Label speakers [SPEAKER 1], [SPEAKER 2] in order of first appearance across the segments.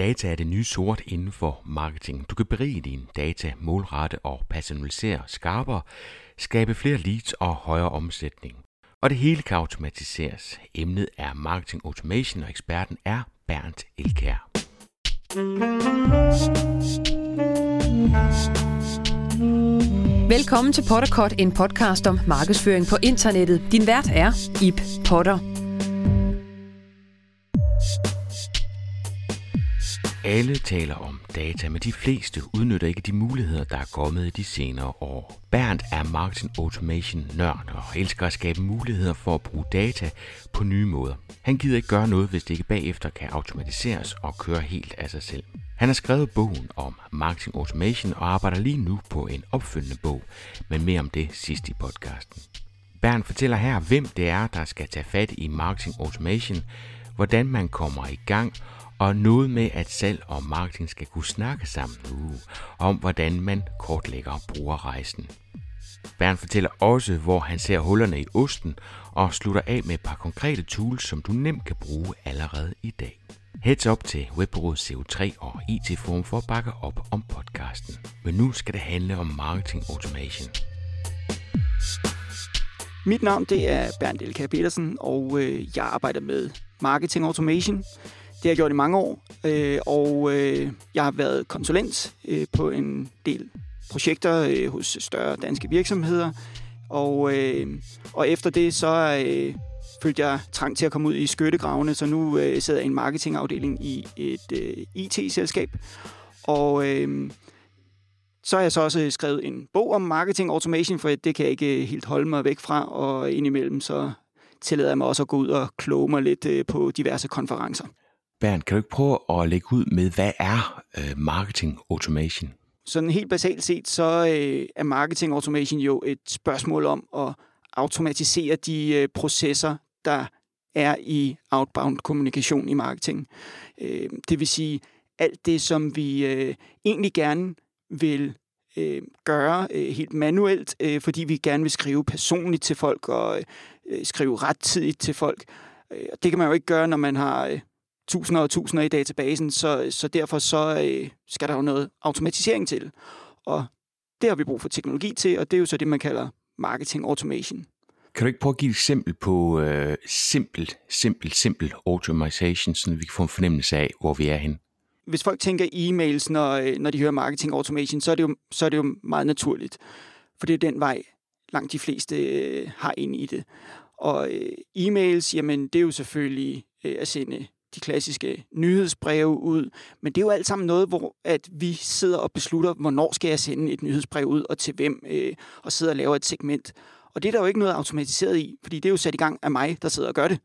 [SPEAKER 1] Data er det nye sort inden for marketing. Du kan berige dine data, målrette og personalisere skarpere, skabe flere leads og højere omsætning. Og det hele kan automatiseres. Emnet er marketing automation, og eksperten er Bernd Elkær.
[SPEAKER 2] Velkommen til Potterkort, en podcast om markedsføring på internettet. Din vært er Ip Potter.
[SPEAKER 1] Alle taler om data, men de fleste udnytter ikke de muligheder, der er kommet i de senere år. Bernd er marketing automation nørd og elsker at skabe muligheder for at bruge data på nye måder. Han gider ikke gøre noget, hvis det ikke bagefter kan automatiseres og køre helt af sig selv. Han har skrevet bogen om marketing automation og arbejder lige nu på en opfølgende bog, men mere om det sidst i podcasten. Bernd fortæller her, hvem det er, der skal tage fat i marketing automation, hvordan man kommer i gang og noget med, at salg og marketing skal kunne snakke sammen nu om, hvordan man kortlægger brugerrejsen. Bern fortæller også, hvor han ser hullerne i osten og slutter af med et par konkrete tools, som du nemt kan bruge allerede i dag. Heads up til Webbureauet CO3 og IT Forum for at bakke op om podcasten. Men nu skal det handle om marketing automation.
[SPEAKER 3] Mit navn det er Bernd Elka Petersen, og øh, jeg arbejder med marketing automation. Det har jeg gjort i mange år, øh, og øh, jeg har været konsulent øh, på en del projekter øh, hos større danske virksomheder. Og, øh, og efter det, så øh, følte jeg trang til at komme ud i skyttegravene, så nu øh, sidder jeg i en marketingafdeling i et øh, IT-selskab. Og øh, så har jeg så også skrevet en bog om marketing automation, for det kan jeg ikke øh, helt holde mig væk fra, og indimellem så tillader jeg mig også at gå ud og kloge mig lidt øh, på diverse konferencer.
[SPEAKER 1] Bernd, kan du ikke prøve at lægge ud med, hvad er øh, marketing automation?
[SPEAKER 3] Sådan helt basalt set, så øh, er marketing automation jo et spørgsmål om at automatisere de øh, processer, der er i outbound kommunikation i marketing. Øh, det vil sige, alt det, som vi øh, egentlig gerne vil øh, gøre øh, helt manuelt, øh, fordi vi gerne vil skrive personligt til folk og øh, skrive rettidigt til folk. Øh, det kan man jo ikke gøre, når man har øh, tusinder og tusinder i databasen, så, så derfor så øh, skal der jo noget automatisering til. Og det har vi brug for teknologi til, og det er jo så det, man kalder marketing automation.
[SPEAKER 1] Kan du ikke prøve at give et eksempel på øh, simpelt, simpelt, simpelt automation, så vi kan få en fornemmelse af, hvor vi er hen?
[SPEAKER 3] Hvis folk tænker e-mails, når, øh, når de hører marketing automation, så er, det jo, så er det jo meget naturligt. For det er den vej, langt de fleste øh, har ind i det. Og øh, e-mails, jamen det er jo selvfølgelig øh, at sende de klassiske nyhedsbreve ud. Men det er jo alt sammen noget, hvor at vi sidder og beslutter, hvornår skal jeg sende et nyhedsbrev ud, og til hvem, øh, og sidder og laver et segment. Og det er der jo ikke noget automatiseret i, fordi det er jo sat i gang af mig, der sidder og gør det.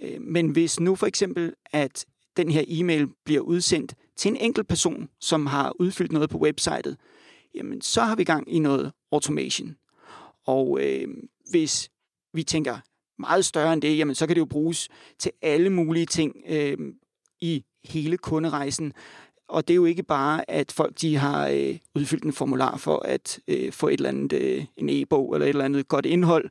[SPEAKER 3] Øh, men hvis nu for eksempel, at den her e-mail bliver udsendt til en enkelt person, som har udfyldt noget på websitet, jamen så har vi gang i noget automation. Og øh, hvis vi tænker, meget større end det, jamen så kan det jo bruges til alle mulige ting øh, i hele kunderejsen. Og det er jo ikke bare, at folk de har øh, udfyldt en formular for at øh, få et eller andet, øh, en e-bog eller et eller andet godt indhold.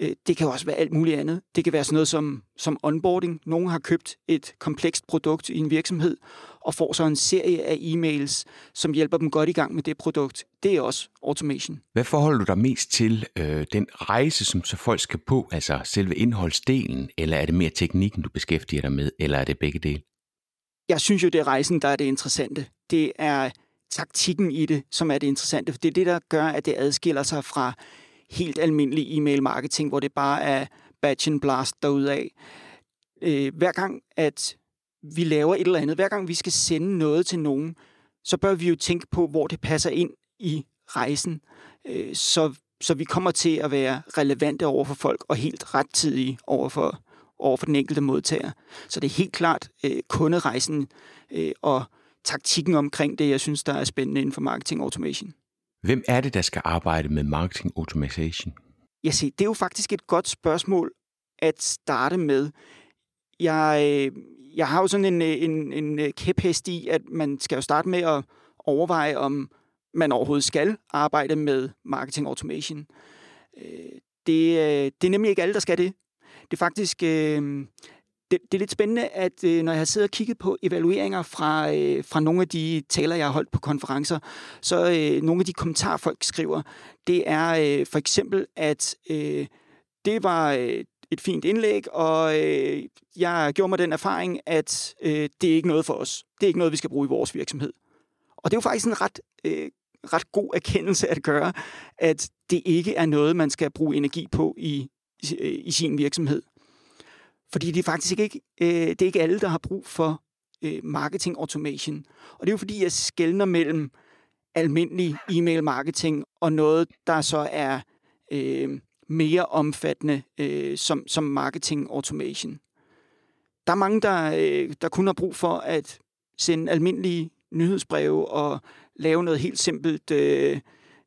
[SPEAKER 3] Øh, det kan jo også være alt muligt andet. Det kan være sådan noget som, som onboarding. Nogen har købt et komplekst produkt i en virksomhed, og får så en serie af e-mails, som hjælper dem godt i gang med det produkt. Det er også automation.
[SPEAKER 1] Hvad forholder du dig mest til? Øh, den rejse, som så folk skal på, altså selve indholdsdelen, eller er det mere teknikken, du beskæftiger dig med, eller er det begge dele?
[SPEAKER 3] Jeg synes jo, det er rejsen, der er det interessante. Det er taktikken i det, som er det interessante. For det er det, der gør, at det adskiller sig fra helt almindelig e-mail marketing, hvor det bare er batch and blast derudaf. Øh, hver gang, at vi laver et eller andet, hver gang vi skal sende noget til nogen, så bør vi jo tænke på, hvor det passer ind i rejsen, øh, så, så vi kommer til at være relevante over for folk og helt rettidige over for, over for den enkelte modtager. Så det er helt klart øh, kunderejsen øh, og taktikken omkring det, jeg synes, der er spændende inden for marketing automation.
[SPEAKER 1] Hvem er det, der skal arbejde med marketing automation?
[SPEAKER 3] Ja, se, det er jo faktisk et godt spørgsmål at starte med. Jeg, øh, jeg har jo sådan en, øh, en, en øh, kæphest i, at man skal jo starte med at overveje, om man overhovedet skal arbejde med marketing automation. Det, det er nemlig ikke alle, der skal det. Det er faktisk, øh, det, det er lidt spændende, at øh, når jeg har siddet og kigget på evalueringer fra, øh, fra nogle af de taler, jeg har holdt på konferencer, så øh, nogle af de kommentarer, folk skriver, det er øh, for eksempel, at øh, det var øh, et fint indlæg, og øh, jeg gjorde mig den erfaring, at øh, det er ikke noget for os. Det er ikke noget, vi skal bruge i vores virksomhed. Og det er jo faktisk en ret, øh, ret god erkendelse at gøre, at det ikke er noget, man skal bruge energi på i, i, i sin virksomhed. Fordi det er faktisk ikke, øh, det er ikke alle, der har brug for øh, marketing automation. Og det er jo fordi, jeg skældner mellem almindelig e-mail marketing og noget, der så er øh, mere omfattende øh, som, som marketing automation. Der er mange, der, øh, der kun har brug for at sende almindelige nyhedsbreve og lave noget helt simpelt øh,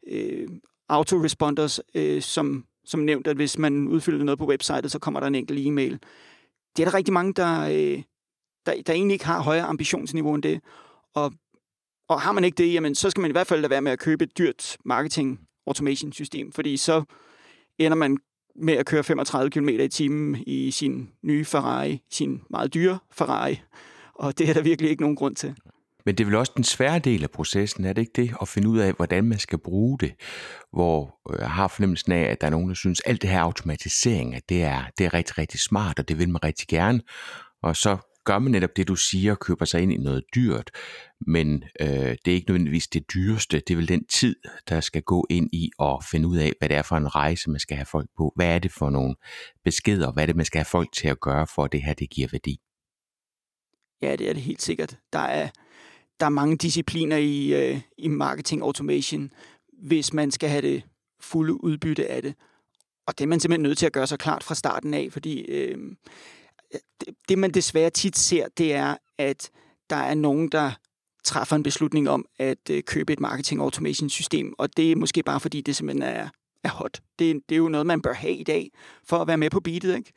[SPEAKER 3] øh, autoresponders, øh, som, som nævnt, at hvis man udfylder noget på websitet, så kommer der en enkelt e-mail. Det er der rigtig mange, der, øh, der, der egentlig ikke har højere ambitionsniveau end det. Og, og har man ikke det, jamen, så skal man i hvert fald lade være med at købe et dyrt marketing automation system, fordi så ender man med at køre 35 km i timen i sin nye Ferrari, sin meget dyre Ferrari. Og det er der virkelig ikke nogen grund til.
[SPEAKER 1] Men det er vel også den svære del af processen, er det ikke det? At finde ud af, hvordan man skal bruge det. Hvor øh, jeg har fornemmelsen af, at der er nogen, der synes, at alt det her automatisering, at det er, det er rigtig, rigtig smart, og det vil man rigtig gerne. Og så gør man netop det, du siger, køber sig ind i noget dyrt, men øh, det er ikke nødvendigvis det dyreste. Det er vel den tid, der skal gå ind i at finde ud af, hvad det er for en rejse, man skal have folk på. Hvad er det for nogle beskeder? Hvad er det, man skal have folk til at gøre, for at det her det giver værdi?
[SPEAKER 3] Ja, det er det helt sikkert. Der er, der er mange discipliner i, øh, i marketing automation, hvis man skal have det fulde udbytte af det. Og det er man simpelthen nødt til at gøre sig klart fra starten af, fordi øh, det, det man desværre tit ser, det er, at der er nogen, der træffer en beslutning om at øh, købe et marketing automation system, og det er måske bare fordi, det simpelthen er, er hot. Det, det er jo noget, man bør have i dag, for at være med på beatet, ikke?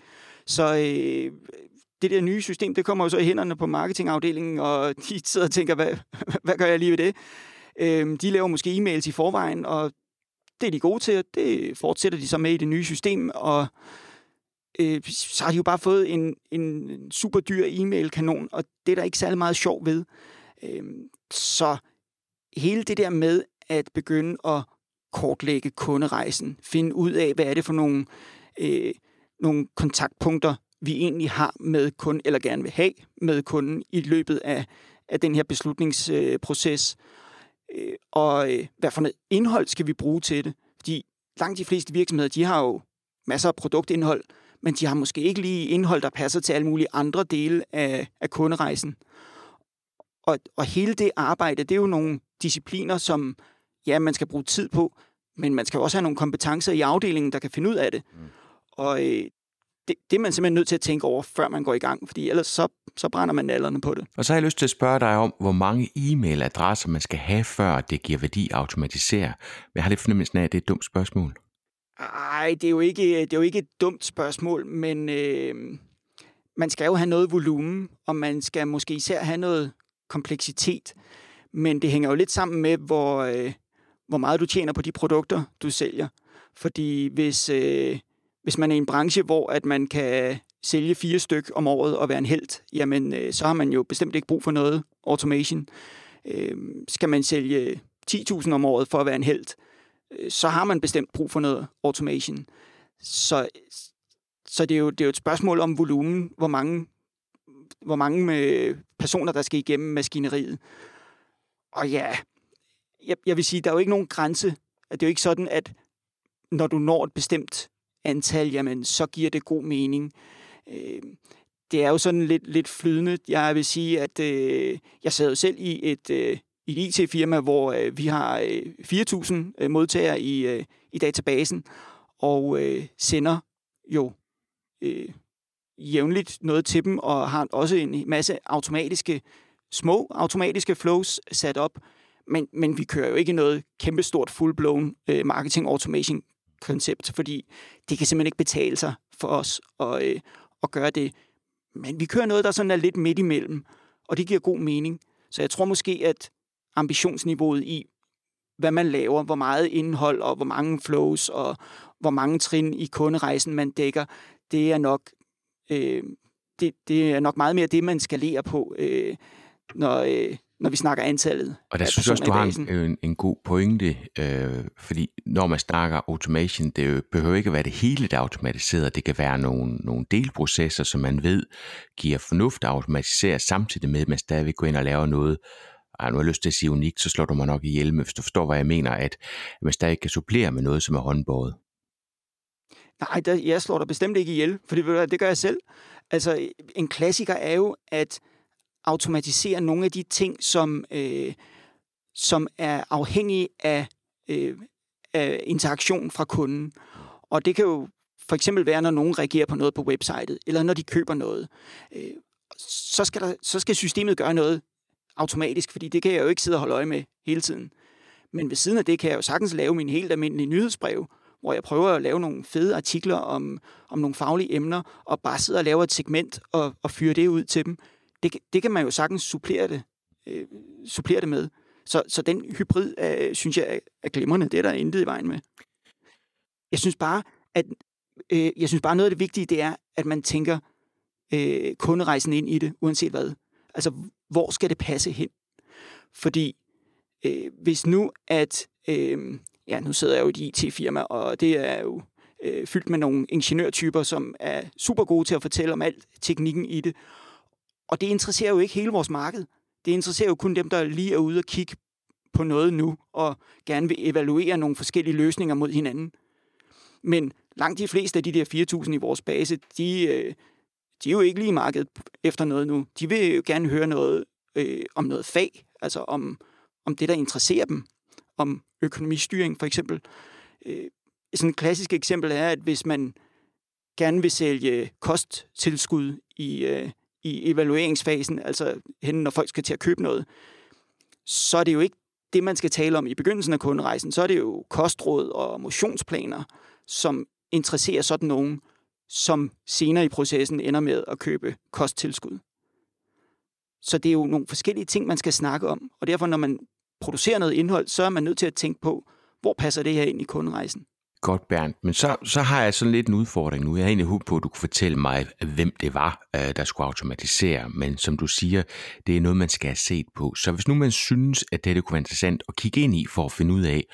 [SPEAKER 3] Så øh, det der nye system, det kommer jo så i hænderne på marketingafdelingen, og de sidder og tænker, hvad, hvad gør jeg lige ved det? Øhm, de laver måske e-mails i forvejen, og det er de gode til, og det fortsætter de så med i det nye system, og øh, så har de jo bare fået en, en super dyr e-mail-kanon, og det er der ikke særlig meget sjov ved. Øh, så hele det der med at begynde at kortlægge kunderejsen, finde ud af, hvad er det for nogle, øh, nogle kontaktpunkter, vi egentlig har med kunden, eller gerne vil have med kunden i løbet af, af den her beslutningsproces. Øh, og øh, hvad for noget indhold skal vi bruge til det? Fordi langt de fleste virksomheder, de har jo masser af produktindhold, men de har måske ikke lige indhold, der passer til alle mulige andre dele af, af kunderejsen. Og, og hele det arbejde, det er jo nogle discipliner, som ja, man skal bruge tid på, men man skal også have nogle kompetencer i afdelingen, der kan finde ud af det. Mm. Og øh, det, det er man simpelthen nødt til at tænke over, før man går i gang, fordi ellers så, så brænder man nallerne på det.
[SPEAKER 1] Og så har jeg lyst til at spørge dig om, hvor mange e-mailadresser man skal have, før det giver værdi at automatisere. Jeg har lidt fornemmelsen af, at det er et dumt spørgsmål.
[SPEAKER 3] Nej, det er jo ikke, det er jo ikke et dumt spørgsmål, men øh, man skal jo have noget volumen, og man skal måske især have noget kompleksitet. Men det hænger jo lidt sammen med, hvor, øh, hvor meget du tjener på de produkter, du sælger. Fordi hvis, øh, hvis man er i en branche, hvor at man kan sælge fire styk om året og være en held, jamen øh, så har man jo bestemt ikke brug for noget automation. Øh, skal man sælge 10.000 om året for at være en held, øh, så har man bestemt brug for noget automation. Så, så det, er jo, det er jo et spørgsmål om volumen, hvor mange, hvor mange øh, personer, der skal igennem maskineriet. Og ja, jeg, jeg vil sige, der er jo ikke nogen grænse. Det er jo ikke sådan, at når du når et bestemt antal, jamen så giver det god mening. Øh, det er jo sådan lidt, lidt flydende. Jeg vil sige, at øh, jeg sad jo selv i et, øh, et IT-firma, hvor øh, vi har øh, 4.000 øh, modtagere i, øh, i databasen, og øh, sender jo øh, jævnligt noget til dem, og har også en masse automatiske, små automatiske flows sat op, men, men vi kører jo ikke noget kæmpestort full-blown øh, marketing automation koncept, fordi det kan simpelthen ikke betale sig for os at, øh, at gøre det. Men vi kører noget, der sådan er lidt midt imellem, og det giver god mening. Så jeg tror måske, at ambitionsniveauet i, hvad man laver, hvor meget indhold og hvor mange flows og hvor mange trin i kunderejsen man dækker, det er nok, øh, det, det er nok meget mere det, man skalerer på, øh, når, øh, når vi snakker antallet
[SPEAKER 1] Og der synes jeg også, du har en, en, en god pointe, øh, fordi når man snakker automation, det behøver ikke at være det hele, der er automatiseret. Det kan være nogle, nogle delprocesser, som man ved giver fornuft at automatisere, samtidig med, at man stadigvæk går ind og laver noget, ej, nu har jeg lyst til at sige unikt, så slår du mig nok ihjel, men hvis du forstår, hvad jeg mener, at man stadig kan supplere med noget, som er håndbåret.
[SPEAKER 3] Nej, der, jeg slår dig bestemt ikke ihjel, for det, det gør jeg selv. Altså, en klassiker er jo at automatisere nogle af de ting, som, øh, som er afhængige af, øh, af interaktion fra kunden. Og det kan jo for eksempel være, når nogen reagerer på noget på websitet, eller når de køber noget. Øh, så, skal der, så skal systemet gøre noget automatisk, fordi det kan jeg jo ikke sidde og holde øje med hele tiden. Men ved siden af det kan jeg jo sagtens lave min helt almindelige nyhedsbrev, hvor jeg prøver at lave nogle fede artikler om, om nogle faglige emner, og bare sidde og lave et segment og, og fyre det ud til dem. Det, det kan man jo sagtens supplere det, øh, supplere det med. Så, så den hybrid, øh, synes jeg, er glimrende. Det er der intet i vejen med. Jeg synes bare, at øh, jeg synes bare noget af det vigtige, det er, at man tænker øh, kunderejsen ind i det, uanset hvad. Altså, hvor skal det passe hen? Fordi øh, hvis nu, at øh, ja, nu sidder jeg jo i et IT-firma, og det er jo øh, fyldt med nogle ingeniørtyper, som er super gode til at fortælle om alt teknikken i det. Og det interesserer jo ikke hele vores marked. Det interesserer jo kun dem, der lige er ude og kigge på noget nu, og gerne vil evaluere nogle forskellige løsninger mod hinanden. Men langt de fleste af de der 4.000 i vores base, de, øh, de er jo ikke lige i markedet efter noget nu. De vil jo gerne høre noget øh, om noget fag, altså om, om det, der interesserer dem om økonomistyring for eksempel. Øh, sådan et klassisk eksempel er, at hvis man gerne vil sælge kosttilskud i, øh, i evalueringsfasen, altså hen når folk skal til at købe noget, så er det jo ikke det, man skal tale om i begyndelsen af kunderejsen. Så er det jo kostråd og motionsplaner, som interesserer sådan nogen, som senere i processen ender med at købe kosttilskud. Så det er jo nogle forskellige ting, man skal snakke om. Og derfor, når man producerer noget indhold, så er man nødt til at tænke på, hvor passer det her ind i kunderejsen.
[SPEAKER 1] Godt, Bernd. Men så, så har jeg sådan lidt en udfordring nu. Jeg har egentlig håbet på, at du kunne fortælle mig, øh, hvem det var, øh, der skulle automatisere. Men som du siger, det er noget, man skal have set på. Så hvis nu man synes, at det kunne være interessant at kigge ind i for at finde ud af,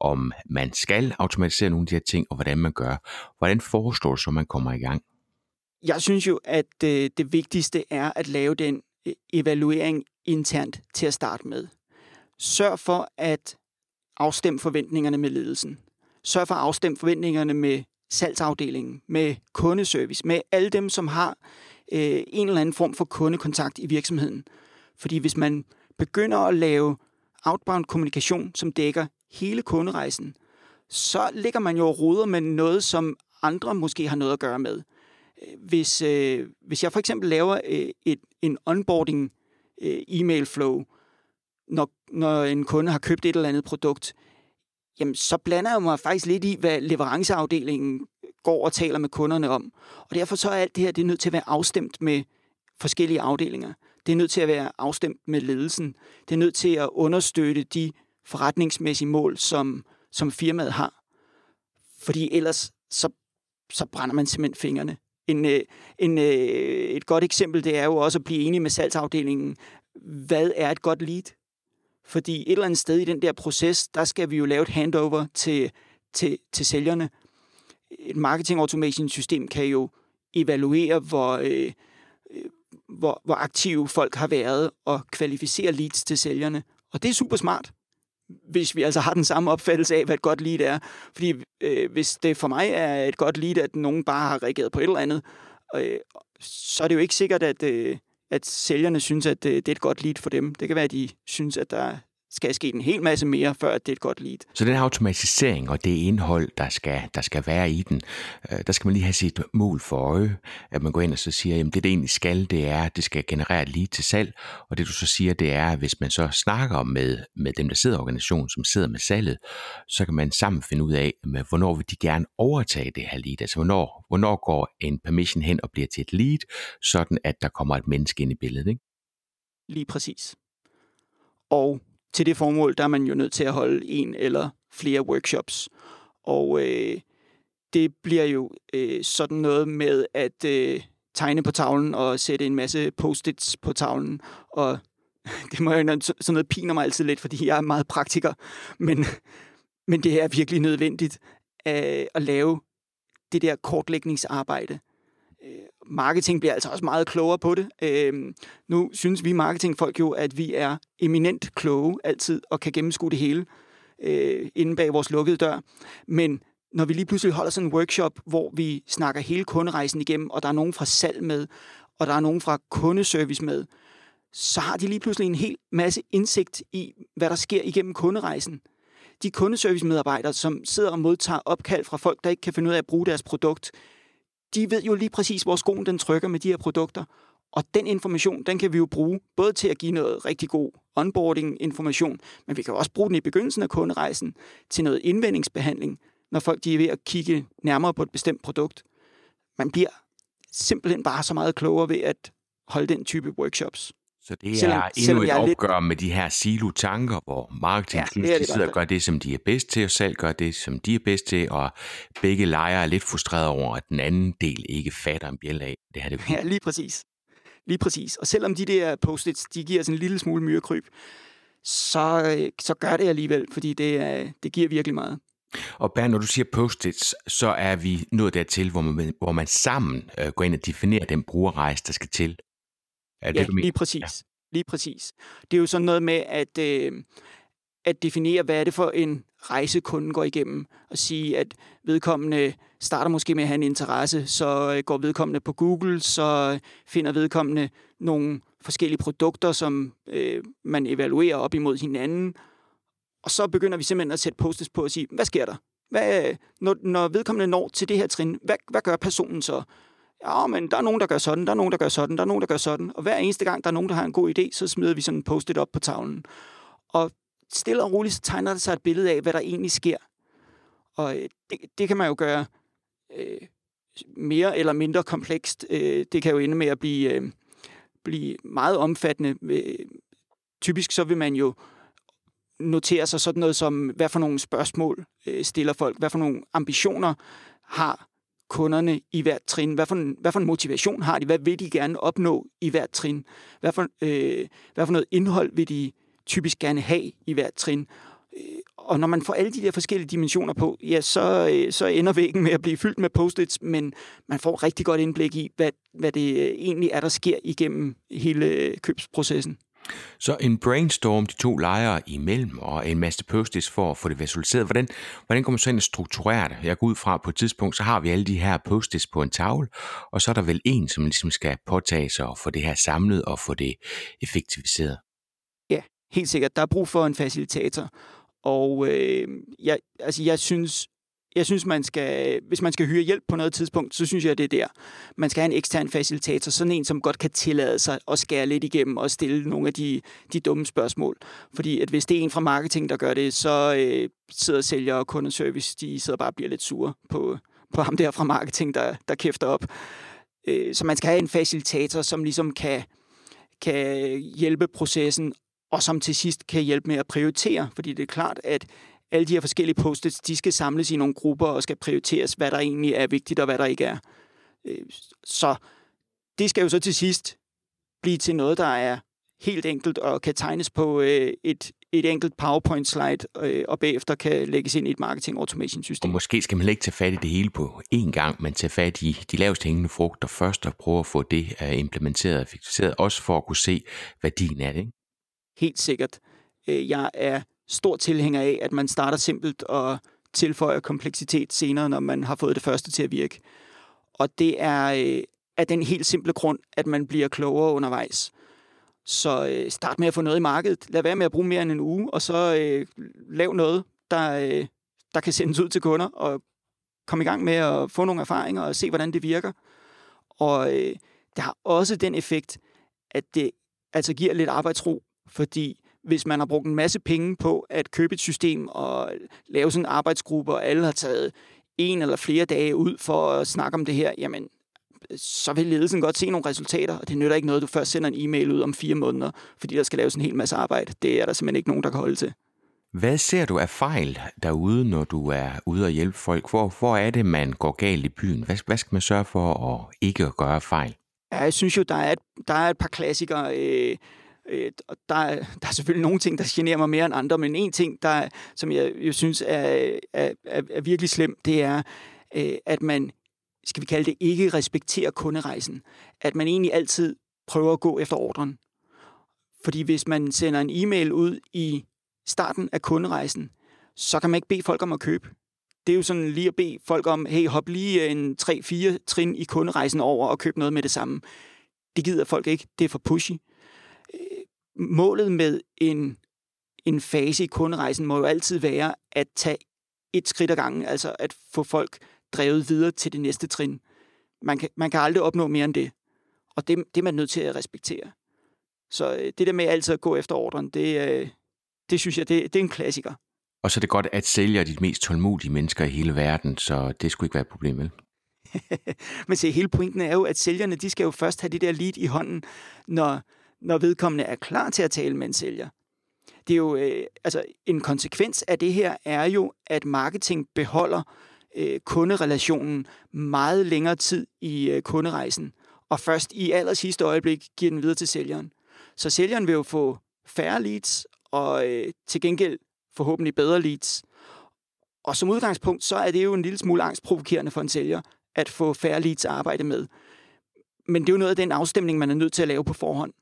[SPEAKER 1] om man skal automatisere nogle af de her ting, og hvordan man gør, hvordan foreslår du så, man kommer i gang?
[SPEAKER 3] Jeg synes jo, at øh, det vigtigste er at lave den evaluering internt til at starte med. Sørg for at afstemme forventningerne med ledelsen sørge for at afstemme forventningerne med salgsafdelingen, med kundeservice, med alle dem, som har øh, en eller anden form for kundekontakt i virksomheden. Fordi hvis man begynder at lave outbound kommunikation, som dækker hele kunderejsen, så ligger man jo og roder med noget, som andre måske har noget at gøre med. Hvis, øh, hvis jeg for eksempel laver øh, et, en onboarding øh, e-mail flow, når, når en kunde har købt et eller andet produkt, jamen så blander jeg mig faktisk lidt i, hvad leveranceafdelingen går og taler med kunderne om. Og derfor så er alt det her, det er nødt til at være afstemt med forskellige afdelinger. Det er nødt til at være afstemt med ledelsen. Det er nødt til at understøtte de forretningsmæssige mål, som, som firmaet har. Fordi ellers så, så brænder man simpelthen fingrene. En, øh, en, øh, et godt eksempel, det er jo også at blive enige med salgsafdelingen. Hvad er et godt lead? Fordi et eller andet sted i den der proces, der skal vi jo lave et handover til, til, til sælgerne. Et marketing automation system kan jo evaluere, hvor, øh, øh, hvor, hvor aktive folk har været og kvalificere leads til sælgerne. Og det er super smart, hvis vi altså har den samme opfattelse af, hvad et godt lead er. Fordi øh, hvis det for mig er et godt lead, at nogen bare har reageret på et eller andet, øh, så er det jo ikke sikkert, at, øh, at sælgerne synes, at det, det er et godt lead for dem. Det kan være, at de synes, at der skal ske en hel masse mere, før det er et godt lead.
[SPEAKER 1] Så den automatisering og det indhold, der skal, der skal være i den, øh, der skal man lige have sit mål for øje, at man går ind og så siger, at det, det egentlig skal, det er, at det skal generere et lead til salg, og det du så siger, det er, at hvis man så snakker med, med dem, der sidder i organisationen, som sidder med salget, så kan man sammen finde ud af, med, hvornår vil de gerne overtage det her lead, altså hvornår, hvornår går en permission hen og bliver til et lead, sådan at der kommer et menneske ind i billedet. Ikke?
[SPEAKER 3] Lige præcis. Og til det formål, der er man jo nødt til at holde en eller flere workshops. Og øh, det bliver jo øh, sådan noget med, at øh, tegne på tavlen og sætte en masse post-its på tavlen. Og det må jo sådan noget piner mig altid lidt, fordi jeg er meget praktiker. Men, men det er virkelig nødvendigt at, øh, at lave det der kortlægningsarbejde. Øh, marketing bliver altså også meget klogere på det. Øh, nu synes vi marketingfolk jo, at vi er eminent kloge altid og kan gennemskue det hele øh, inde bag vores lukkede dør. Men når vi lige pludselig holder sådan en workshop, hvor vi snakker hele kunderejsen igennem, og der er nogen fra salg med, og der er nogen fra kundeservice med, så har de lige pludselig en hel masse indsigt i, hvad der sker igennem kunderejsen. De kundeservice-medarbejdere, som sidder og modtager opkald fra folk, der ikke kan finde ud af at bruge deres produkt, de ved jo lige præcis, hvor skoen den trykker med de her produkter. Og den information, den kan vi jo bruge både til at give noget rigtig god onboarding-information, men vi kan også bruge den i begyndelsen af kunderejsen til noget indvendingsbehandling, når folk de er ved at kigge nærmere på et bestemt produkt. Man bliver simpelthen bare så meget klogere ved at holde den type workshops.
[SPEAKER 1] Så det selvom, er endnu et opgør lidt... med de her silo-tanker, hvor marketing ja, synes, de sidder og gør det, som de er bedst til, og salg gør det, som de er bedst til, og begge lejre er lidt frustreret over, at den anden del ikke fatter en bjæl af. Det her, det
[SPEAKER 3] ja, lige præcis. Lige præcis. Og selvom de der post-its, de giver sådan en lille smule myrekryb, så, øh, så gør det alligevel, fordi det, det giver virkelig meget.
[SPEAKER 1] Og Bernd, når du siger post-its, så er vi nået dertil, hvor man, hvor man sammen øh, går ind og definerer den brugerrejse, der skal til.
[SPEAKER 3] Er det, ja, lige præcis. Ja. Lige præcis. Det er jo sådan noget med at, øh, at definere, hvad er det for en rejse, kunden går igennem, og sige, at vedkommende starter måske med at have en interesse, så øh, går vedkommende på Google, så finder vedkommende nogle forskellige produkter, som øh, man evaluerer op imod hinanden, og så begynder vi simpelthen at sætte postes på og sige, hvad sker der? Hvad, når, når vedkommende når til det her trin, hvad, hvad gør personen så? Ja, men der er nogen, der gør sådan, der er nogen, der gør sådan, der er nogen, der gør sådan. Og hver eneste gang, der er nogen, der har en god idé, så smider vi sådan en post-it op på tavlen. Og stille og roligt, så tegner det sig et billede af, hvad der egentlig sker. Og øh, det, det kan man jo gøre øh, mere eller mindre komplekst. Øh, det kan jo ende med at blive, øh, blive meget omfattende. Øh, typisk så vil man jo notere sig sådan noget som, hvad for nogle spørgsmål øh, stiller folk, hvad for nogle ambitioner har kunderne i hvert trin, hvad for, en, hvad for en motivation har de, hvad vil de gerne opnå i hvert trin, hvad for, øh, hvad for noget indhold vil de typisk gerne have i hvert trin. Øh, og når man får alle de der forskellige dimensioner på, ja, så, øh, så ender væggen med at blive fyldt med post-its, men man får rigtig godt indblik i, hvad, hvad det øh, egentlig er, der sker igennem hele købsprocessen.
[SPEAKER 1] Så en brainstorm, de to lejre imellem, og en masse post for at få det visualiseret. Hvordan, hvordan kommer man så ind og strukturere det? Jeg går ud fra, at på et tidspunkt, så har vi alle de her post på en tavle, og så er der vel en, som ligesom skal påtage sig og få det her samlet og få det effektiviseret.
[SPEAKER 3] Ja, helt sikkert. Der er brug for en facilitator. Og øh, jeg, altså, jeg synes, jeg synes, man skal, hvis man skal hyre hjælp på noget tidspunkt, så synes jeg, det er der. Man skal have en ekstern facilitator, sådan en, som godt kan tillade sig at skære lidt igennem og stille nogle af de, de dumme spørgsmål. Fordi at hvis det er en fra marketing, der gør det, så øh, sidder sælger og kundeservice, de sidder bare og bliver lidt sure på, på ham der fra marketing, der, der kæfter op. Øh, så man skal have en facilitator, som ligesom kan, kan hjælpe processen, og som til sidst kan hjælpe med at prioritere. Fordi det er klart, at alle de her forskellige post de skal samles i nogle grupper og skal prioriteres, hvad der egentlig er vigtigt og hvad der ikke er. Øh, så det skal jo så til sidst blive til noget, der er helt enkelt og kan tegnes på øh, et, et enkelt PowerPoint-slide, øh, og bagefter kan lægges ind i et marketing automation system.
[SPEAKER 1] Og måske skal man ikke tage fat i det hele på én gang, men tage fat i de lavest hængende frugter først og prøve at få det implementeret og effektiviseret, også for at kunne se værdien af det. Ikke?
[SPEAKER 3] Helt sikkert. Jeg er stor tilhænger af, at man starter simpelt og tilføjer kompleksitet senere, når man har fået det første til at virke. Og det er øh, af den helt simple grund, at man bliver klogere undervejs. Så øh, start med at få noget i markedet. Lad være med at bruge mere end en uge, og så øh, lav noget, der, øh, der kan sendes ud til kunder, og kom i gang med at få nogle erfaringer og se, hvordan det virker. Og øh, det har også den effekt, at det altså giver lidt arbejdsro, fordi hvis man har brugt en masse penge på at købe et system og lave sådan en arbejdsgruppe, og alle har taget en eller flere dage ud for at snakke om det her, jamen, så vil ledelsen godt se nogle resultater, og det nytter ikke noget, du først sender en e-mail ud om fire måneder, fordi der skal laves en hel masse arbejde. Det er der simpelthen ikke nogen, der kan holde til.
[SPEAKER 1] Hvad ser du af fejl derude, når du er ude og hjælpe folk? Hvor, hvor er det, man går galt i byen? Hvad, hvad skal man sørge for at ikke at gøre fejl?
[SPEAKER 3] Ja, jeg synes jo, der er et, der er et par klassikere. Øh, øh, der, er, der er selvfølgelig nogle ting, der generer mig mere end andre, men en ting, der, som jeg, jeg synes er, er, er, er virkelig slem, det er, øh, at man, skal vi kalde det, ikke respekterer kunderejsen. At man egentlig altid prøver at gå efter ordren. Fordi hvis man sender en e-mail ud i starten af kunderejsen, så kan man ikke bede folk om at købe. Det er jo sådan lige at bede folk om, hey, hop lige en 3-4 trin i kunderejsen over og køb noget med det samme. Det gider folk ikke. Det er for pushy. Målet med en, en fase i kunderejsen må jo altid være at tage et skridt ad gangen, altså at få folk drevet videre til det næste trin. Man kan, man kan aldrig opnå mere end det. Og det, det er man nødt til at respektere. Så øh, det der med altid at gå efter ordren, det, øh, det synes jeg, det, det er en klassiker.
[SPEAKER 1] Og så er det godt, at sælger de mest tålmodige mennesker i hele verden, så det skulle ikke være et problem, vel?
[SPEAKER 3] Men se, hele pointen er jo, at sælgerne, de skal jo først have det der lead i hånden, når, når vedkommende er klar til at tale med en sælger. Det er jo, øh, altså en konsekvens af det her er jo, at marketing beholder øh, kunderelationen meget længere tid i øh, kunderejsen, og først i aller sidste øjeblik giver den videre til sælgeren. Så sælgeren vil jo få færre leads, og øh, til gengæld forhåbentlig bedre leads. Og som udgangspunkt, så er det jo en lille smule angstprovokerende for en sælger, at få færre leads at arbejde med. Men det er jo noget af den afstemning, man er nødt til at lave på forhånd.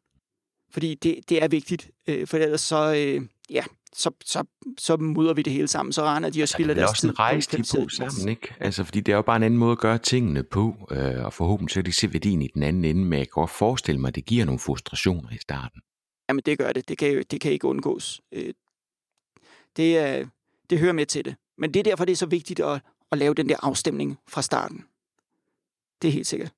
[SPEAKER 3] Fordi det, det er vigtigt, øh, for ellers så, øh, ja, så, så, så mudder vi det hele sammen, så render de og altså, spiller deres
[SPEAKER 1] tid. Det er også en rejse, de på sammen, ikke? Altså, fordi det er jo bare en anden måde at gøre tingene på, øh, og forhåbentlig så kan de se værdien i den anden ende, men jeg kan godt forestille mig, at det giver nogle frustrationer i starten.
[SPEAKER 3] Jamen, det gør det. Det kan, det kan ikke undgås. Øh, det, er, det hører med til det. Men det er derfor, det er så vigtigt at, at lave den der afstemning fra starten. Det er helt sikkert.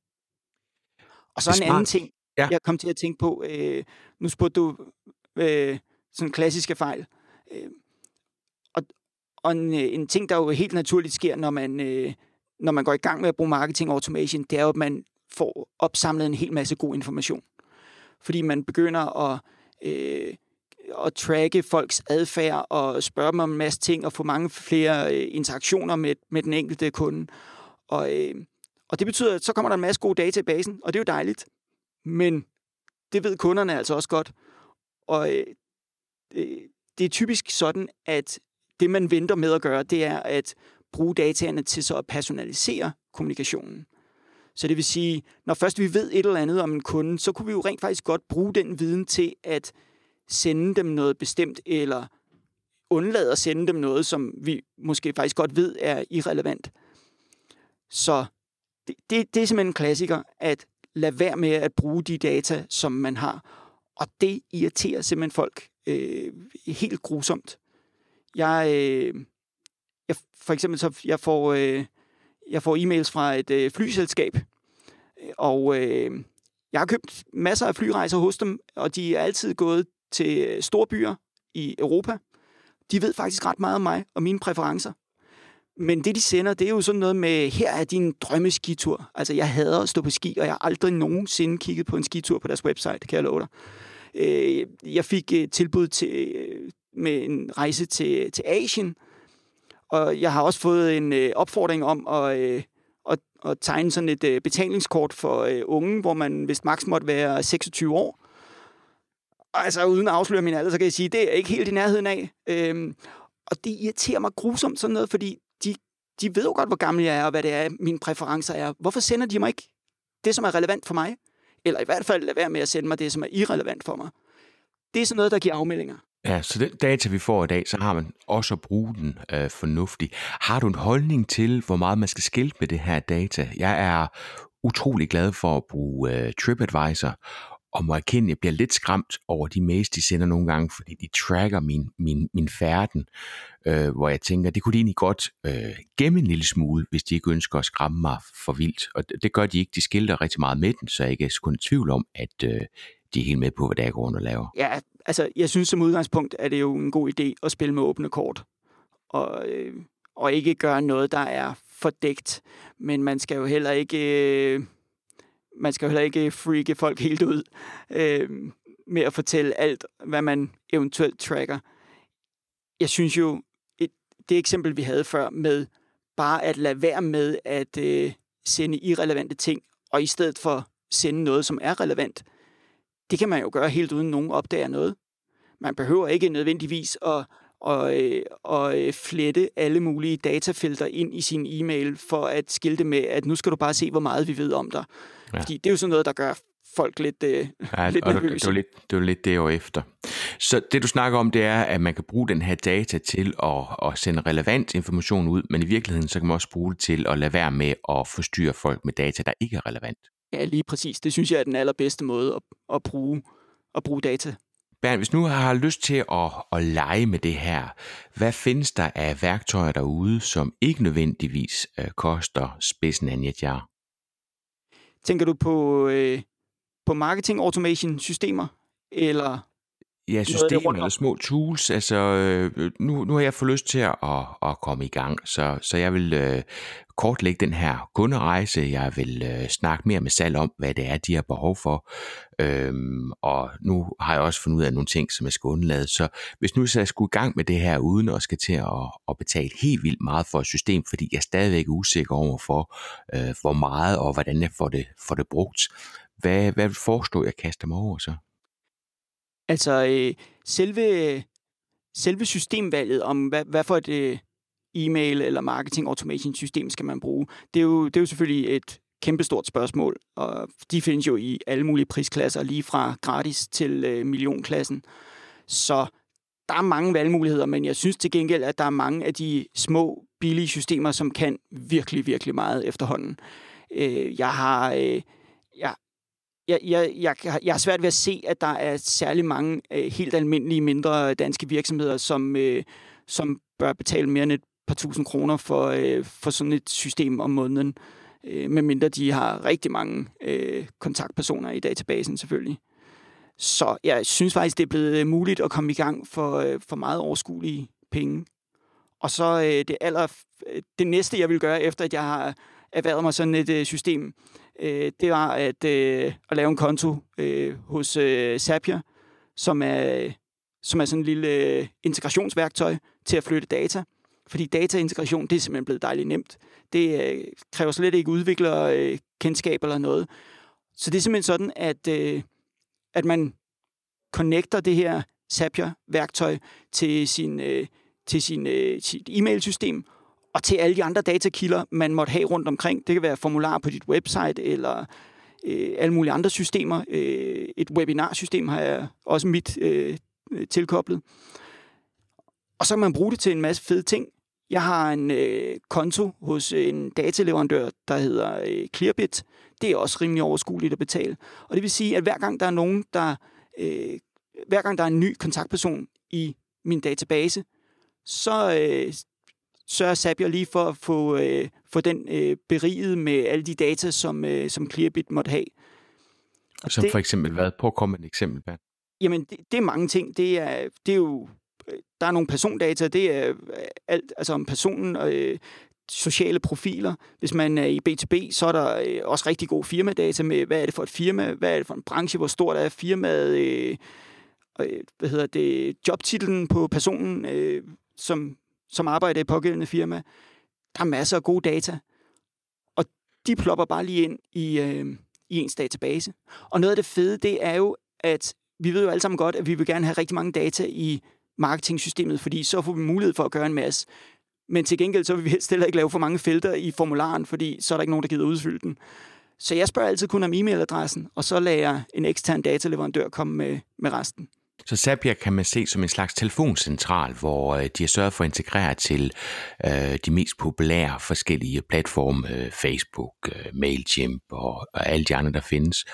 [SPEAKER 3] Og så en smart. anden ting, ja. jeg kom til at tænke på. Øh, nu spurgte du øh, sådan klassiske fejl. Øh, og og en, øh, en ting, der jo helt naturligt sker, når man, øh, når man går i gang med at bruge marketing automation, det er jo, at man får opsamlet en hel masse god information. Fordi man begynder at, øh, at tracke folks adfærd og spørge dem om en masse ting og få mange flere øh, interaktioner med, med den enkelte kunde. Og, øh, og det betyder, at så kommer der en masse gode data i basen, og det er jo dejligt. Men det ved kunderne altså også godt. Og øh, det er typisk sådan, at det, man venter med at gøre, det er at bruge dataene til så at personalisere kommunikationen. Så det vil sige, når først vi ved et eller andet om en kunde, så kunne vi jo rent faktisk godt bruge den viden til at sende dem noget bestemt, eller undlade at sende dem noget, som vi måske faktisk godt ved er irrelevant. Så det, det, det er simpelthen en klassiker, at lad være med at bruge de data, som man har. Og det irriterer simpelthen folk øh, helt grusomt. Jeg, øh, jeg for eksempel så jeg får øh, jeg får e-mails fra et øh, flyselskab, og øh, jeg har købt masser af flyrejser hos dem, og de er altid gået til øh, store byer i Europa. De ved faktisk ret meget om mig og mine præferencer. Men det, de sender, det er jo sådan noget med, her er din drømmeskitur. Altså, jeg hader at stå på ski, og jeg har aldrig nogensinde kigget på en skitur på deres website, kan jeg love dig. Øh, jeg fik et tilbud til, øh, med en rejse til, til Asien, og jeg har også fået en opfordring om at, at, at tegne sådan et betalingskort for unge, hvor man vist maks måtte være 26 år. Altså uden at afsløre min alder, så kan jeg sige, det er ikke helt i nærheden af. Øhm, og det irriterer mig grusomt sådan noget, fordi de, ved jo godt, hvor gammel jeg er, og hvad det er, mine præferencer er. Hvorfor sender de mig ikke det, som er relevant for mig? Eller i hvert fald lade være med at sende mig det, som er irrelevant for mig. Det er sådan noget, der giver afmeldinger.
[SPEAKER 1] Ja, så den data, vi får i dag, så har man også at bruge den øh, fornuftigt. Har du en holdning til, hvor meget man skal skilte med det her data? Jeg er utrolig glad for at bruge øh, TripAdvisor, og må erkende, at jeg bliver lidt skræmt over de mails, de sender nogle gange, fordi de tracker min, min, min færden, øh, hvor jeg tænker, det kunne de egentlig godt øh, gemme en lille smule, hvis de ikke ønsker at skræmme mig for vildt. Og det, det gør de ikke. De skilter rigtig meget med den, så jeg ikke er kun i tvivl om, at øh, de er helt med på, hvad der går rundt og laver.
[SPEAKER 3] Ja, altså jeg synes som udgangspunkt, at det er jo en god idé at spille med åbne kort. Og, øh, og ikke gøre noget, der er fordækt. Men man skal jo heller ikke... Øh, man skal jo heller ikke freake folk helt ud øh, med at fortælle alt, hvad man eventuelt tracker. Jeg synes jo, et, det eksempel, vi havde før med bare at lade være med at øh, sende irrelevante ting, og i stedet for sende noget, som er relevant. Det kan man jo gøre helt uden nogen opdager noget. Man behøver ikke nødvendigvis at og, øh, og øh, flette alle mulige datafelter ind i sin e-mail for at skilte med, at nu skal du bare se, hvor meget vi ved om dig. Ja. Fordi det er jo sådan noget, der gør folk lidt, øh, ja, lidt nervøse.
[SPEAKER 1] Det var lidt, det var lidt det efter. Så det du snakker om, det er, at man kan bruge den her data til at, at sende relevant information ud, men i virkeligheden så kan man også bruge det til at lade være med at forstyrre folk med data, der ikke er relevant.
[SPEAKER 3] Ja, lige præcis. Det synes jeg er den allerbedste måde at, at, bruge, at bruge data
[SPEAKER 1] Bernd, hvis nu har lyst til at, at lege med det her, hvad findes der af værktøjer derude, som ikke nødvendigvis øh, koster spidsen af jar?
[SPEAKER 3] Tænker du på, øh, på marketing automation systemer, eller
[SPEAKER 1] Ja, systemer eller små tools. Altså, øh, nu, nu har jeg fået lyst til at, at komme i gang, så, så jeg vil øh, kortlægge den her kunderejse. Jeg vil øh, snakke mere med salg om, hvad det er, de har behov for. Øhm, og nu har jeg også fundet ud af nogle ting, som jeg skal undlade. Så hvis nu så jeg skulle i gang med det her, uden at skal til at, at betale helt vildt meget for et system, fordi jeg er stadigvæk usikker over for, øh, hvor meget og hvordan jeg får det, får det brugt, hvad, hvad vil forestå, jeg kaster mig over så?
[SPEAKER 3] Altså, øh, selve, selve systemvalget om, hvad, hvad for et øh, e-mail eller marketing automation system skal man bruge, det er jo, det er jo selvfølgelig et kæmpestort spørgsmål, og de findes jo i alle mulige prisklasser, lige fra gratis til øh, millionklassen. Så der er mange valgmuligheder, men jeg synes til gengæld, at der er mange af de små, billige systemer, som kan virkelig, virkelig meget efterhånden. Øh, jeg har... Øh, jeg, jeg, jeg, jeg, jeg har svært ved at se, at der er særlig mange øh, helt almindelige mindre danske virksomheder, som, øh, som bør betale mere end et par tusind kroner for, øh, for sådan et system om måneden, øh, medmindre de har rigtig mange øh, kontaktpersoner i databasen selvfølgelig. Så jeg synes faktisk, det er blevet øh, muligt at komme i gang for, øh, for meget overskuelige penge. Og så øh, det, aller, øh, det næste, jeg vil gøre, efter at jeg har erhvervet mig sådan et øh, system, øh, det var at, øh, at lave en konto øh, hos øh, Zapier, som er, som er sådan en lille øh, integrationsværktøj til at flytte data. Fordi dataintegration, det er simpelthen blevet dejligt nemt. Det øh, kræver slet ikke udviklerkendskab øh, kendskab eller noget. Så det er simpelthen sådan, at, øh, at man connecter det her Zapier-værktøj til sin, øh, til sin, øh, sit e-mailsystem, og til alle de andre datakilder, man måtte have rundt omkring. Det kan være formular på dit website, eller øh, alle mulige andre systemer. Øh, et webinarsystem har jeg også mit øh, tilkoblet. Og så kan man bruge det til en masse fede ting. Jeg har en øh, konto hos en dataleverandør, der hedder øh, Clearbit. Det er også rimelig overskueligt at betale. Og det vil sige, at hver gang der er nogen, der... Øh, hver gang der er en ny kontaktperson i min database, så øh, sørger Zapier lige for at få, øh, få den øh, beriget med alle de data, som, øh, som Clearbit måtte have.
[SPEAKER 1] Og som det, for eksempel hvad? Prøv at komme med et eksempel, Ben.
[SPEAKER 3] Jamen, det, det er mange ting. Det er, det er jo øh, der er nogle persondata, det er øh, alt, altså om personen, øh, sociale profiler. Hvis man er i B2B, så er der øh, også rigtig god firmadata med, hvad er det for et firma, hvad er det for en branche, hvor stort er firmaet, øh, øh, hvad hedder det, jobtitlen på personen, øh, som som arbejder i pågældende firma. Der er masser af gode data, og de plopper bare lige ind i, øh, i ens database. Og noget af det fede, det er jo, at vi ved jo alle sammen godt, at vi vil gerne have rigtig mange data i marketingsystemet, fordi så får vi mulighed for at gøre en masse. Men til gengæld så vil vi helst ikke lave for mange felter i formularen, fordi så er der ikke nogen, der gider udfylde den. Så jeg spørger altid kun om e-mailadressen, og så lader jeg en ekstern dataleverandør komme med, med resten.
[SPEAKER 1] Så Zapier kan man se som en slags telefoncentral, hvor øh, de har sørget for at integrere til øh, de mest populære forskellige platforme, øh, Facebook, øh, Mailchimp og, og alle de andre, der findes.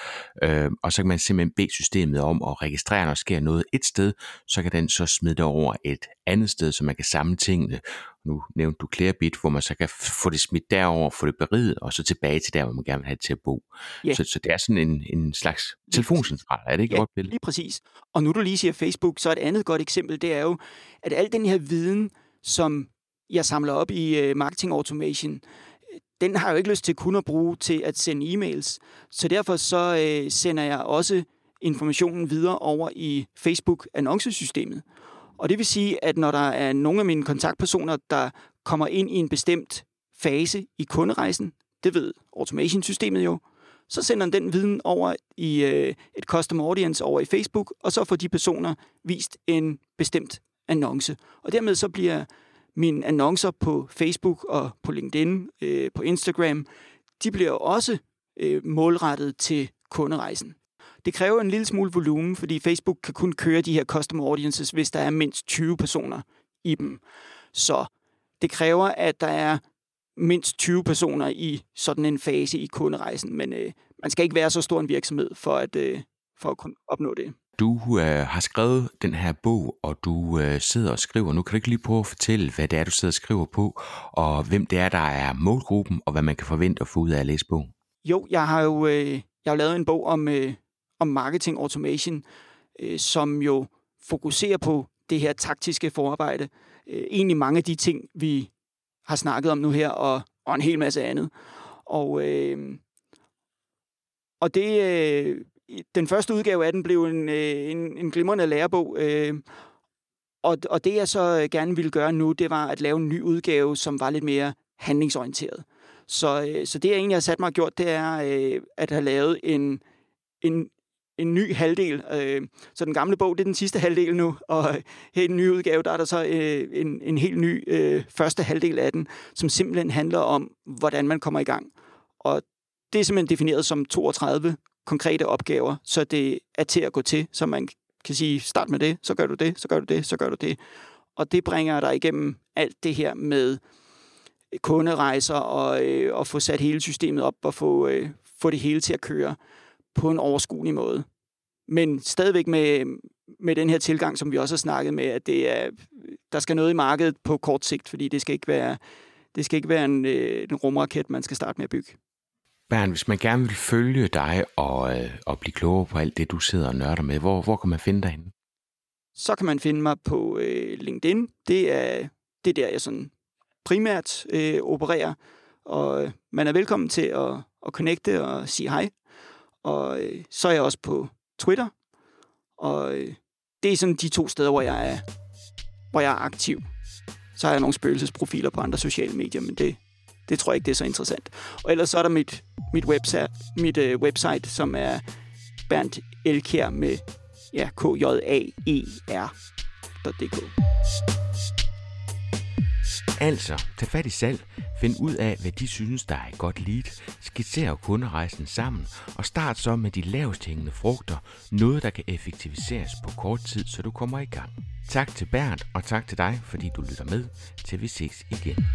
[SPEAKER 1] Øh, og så kan man simpelthen bede systemet om at registrere, når der sker noget et sted, så kan den så smide det over et andet sted, så man kan samle tingene. Nu nævnte du Clearbit, hvor man så kan få det smidt derover, få det beriget, og så tilbage til der, hvor man gerne vil have det til at bo. Yeah. Så, så det er sådan en, en slags telefoncentral, er det ikke
[SPEAKER 3] ja,
[SPEAKER 1] godt billede?
[SPEAKER 3] lige præcis. Og nu du lige siger Facebook, så et andet godt eksempel, det er jo, at al den her viden, som jeg samler op i uh, Marketing Automation, den har jeg jo ikke lyst til kun at bruge til at sende e-mails. Så derfor så uh, sender jeg også informationen videre over i Facebook-annoncesystemet. Og det vil sige, at når der er nogle af mine kontaktpersoner, der kommer ind i en bestemt fase i kunderejsen, det ved automation-systemet jo, så sender den den viden over i øh, et custom audience over i Facebook, og så får de personer vist en bestemt annonce. Og dermed så bliver mine annoncer på Facebook og på LinkedIn, øh, på Instagram, de bliver også øh, målrettet til kunderejsen. Det kræver en lille smule volumen, fordi Facebook kan kun køre de her custom audiences, hvis der er mindst 20 personer i dem. Så det kræver, at der er mindst 20 personer i sådan en fase i kunderejsen, men øh, man skal ikke være så stor en virksomhed for at, øh, for at kunne opnå det.
[SPEAKER 1] Du øh, har skrevet den her bog, og du øh, sidder og skriver. Nu kan du ikke lige prøve at fortælle, hvad det er, du sidder og skriver på, og hvem det er, der er målgruppen, og hvad man kan forvente at få ud af at læse bogen.
[SPEAKER 3] Jo, jeg har jo øh, jeg har lavet en bog om, øh, om marketing automation, øh, som jo fokuserer på det her taktiske forarbejde. Øh, egentlig mange af de ting, vi har snakket om nu her, og, og en hel masse andet. Og, øh, og det, øh, den første udgave af den blev en, øh, en, en glimrende lærebog. Øh, og, og det, jeg så øh, gerne ville gøre nu, det var at lave en ny udgave, som var lidt mere handlingsorienteret. Så, øh, så det, jeg egentlig har sat mig og gjort, det er øh, at have lavet en, en, en ny halvdel. Øh, så den gamle bog, det er den sidste halvdel nu, og her i den nye udgave, der er der så øh, en, en helt ny øh, første halvdel af den, som simpelthen handler om, hvordan man kommer i gang. Og det er simpelthen defineret som 32 konkrete opgaver, så det er til at gå til, så man kan sige, start med det, så gør du det, så gør du det, så gør du det. Og det bringer dig igennem alt det her med øh, kunderejser og, øh, og få sat hele systemet op og få, øh, få det hele til at køre på en overskuelig måde. Men stadigvæk med, med den her tilgang, som vi også har snakket med, at det er, der skal noget i markedet på kort sigt, fordi det skal ikke være, det skal ikke være en, øh, en rumraket, man skal starte med at bygge.
[SPEAKER 1] Bernd, hvis man gerne vil følge dig og, øh, og blive klogere på alt det, du sidder og nørder med, hvor, hvor kan man finde dig henne?
[SPEAKER 3] Så kan man finde mig på øh, LinkedIn. Det er, det er der, jeg sådan primært øh, opererer. Og øh, man er velkommen til at, at connecte og sige hej. Og øh, så er jeg også på Twitter. Og øh, det er sådan de to steder, hvor jeg er, hvor jeg er aktiv. Så har jeg nogle spøgelsesprofiler på andre sociale medier, men det, det tror jeg ikke, det er så interessant. Og ellers så er der mit, mit, website, mit øh, website, som er Bernd Elkjær med ja, k j a e r.dk.
[SPEAKER 1] Altså, tag fat i salg, find ud af, hvad de synes, der er et godt lead, skitser kunderejsen sammen, og start så med de lavest hængende frugter, noget der kan effektiviseres på kort tid, så du kommer i gang. Tak til Bernd, og tak til dig, fordi du lytter med, til vi ses igen.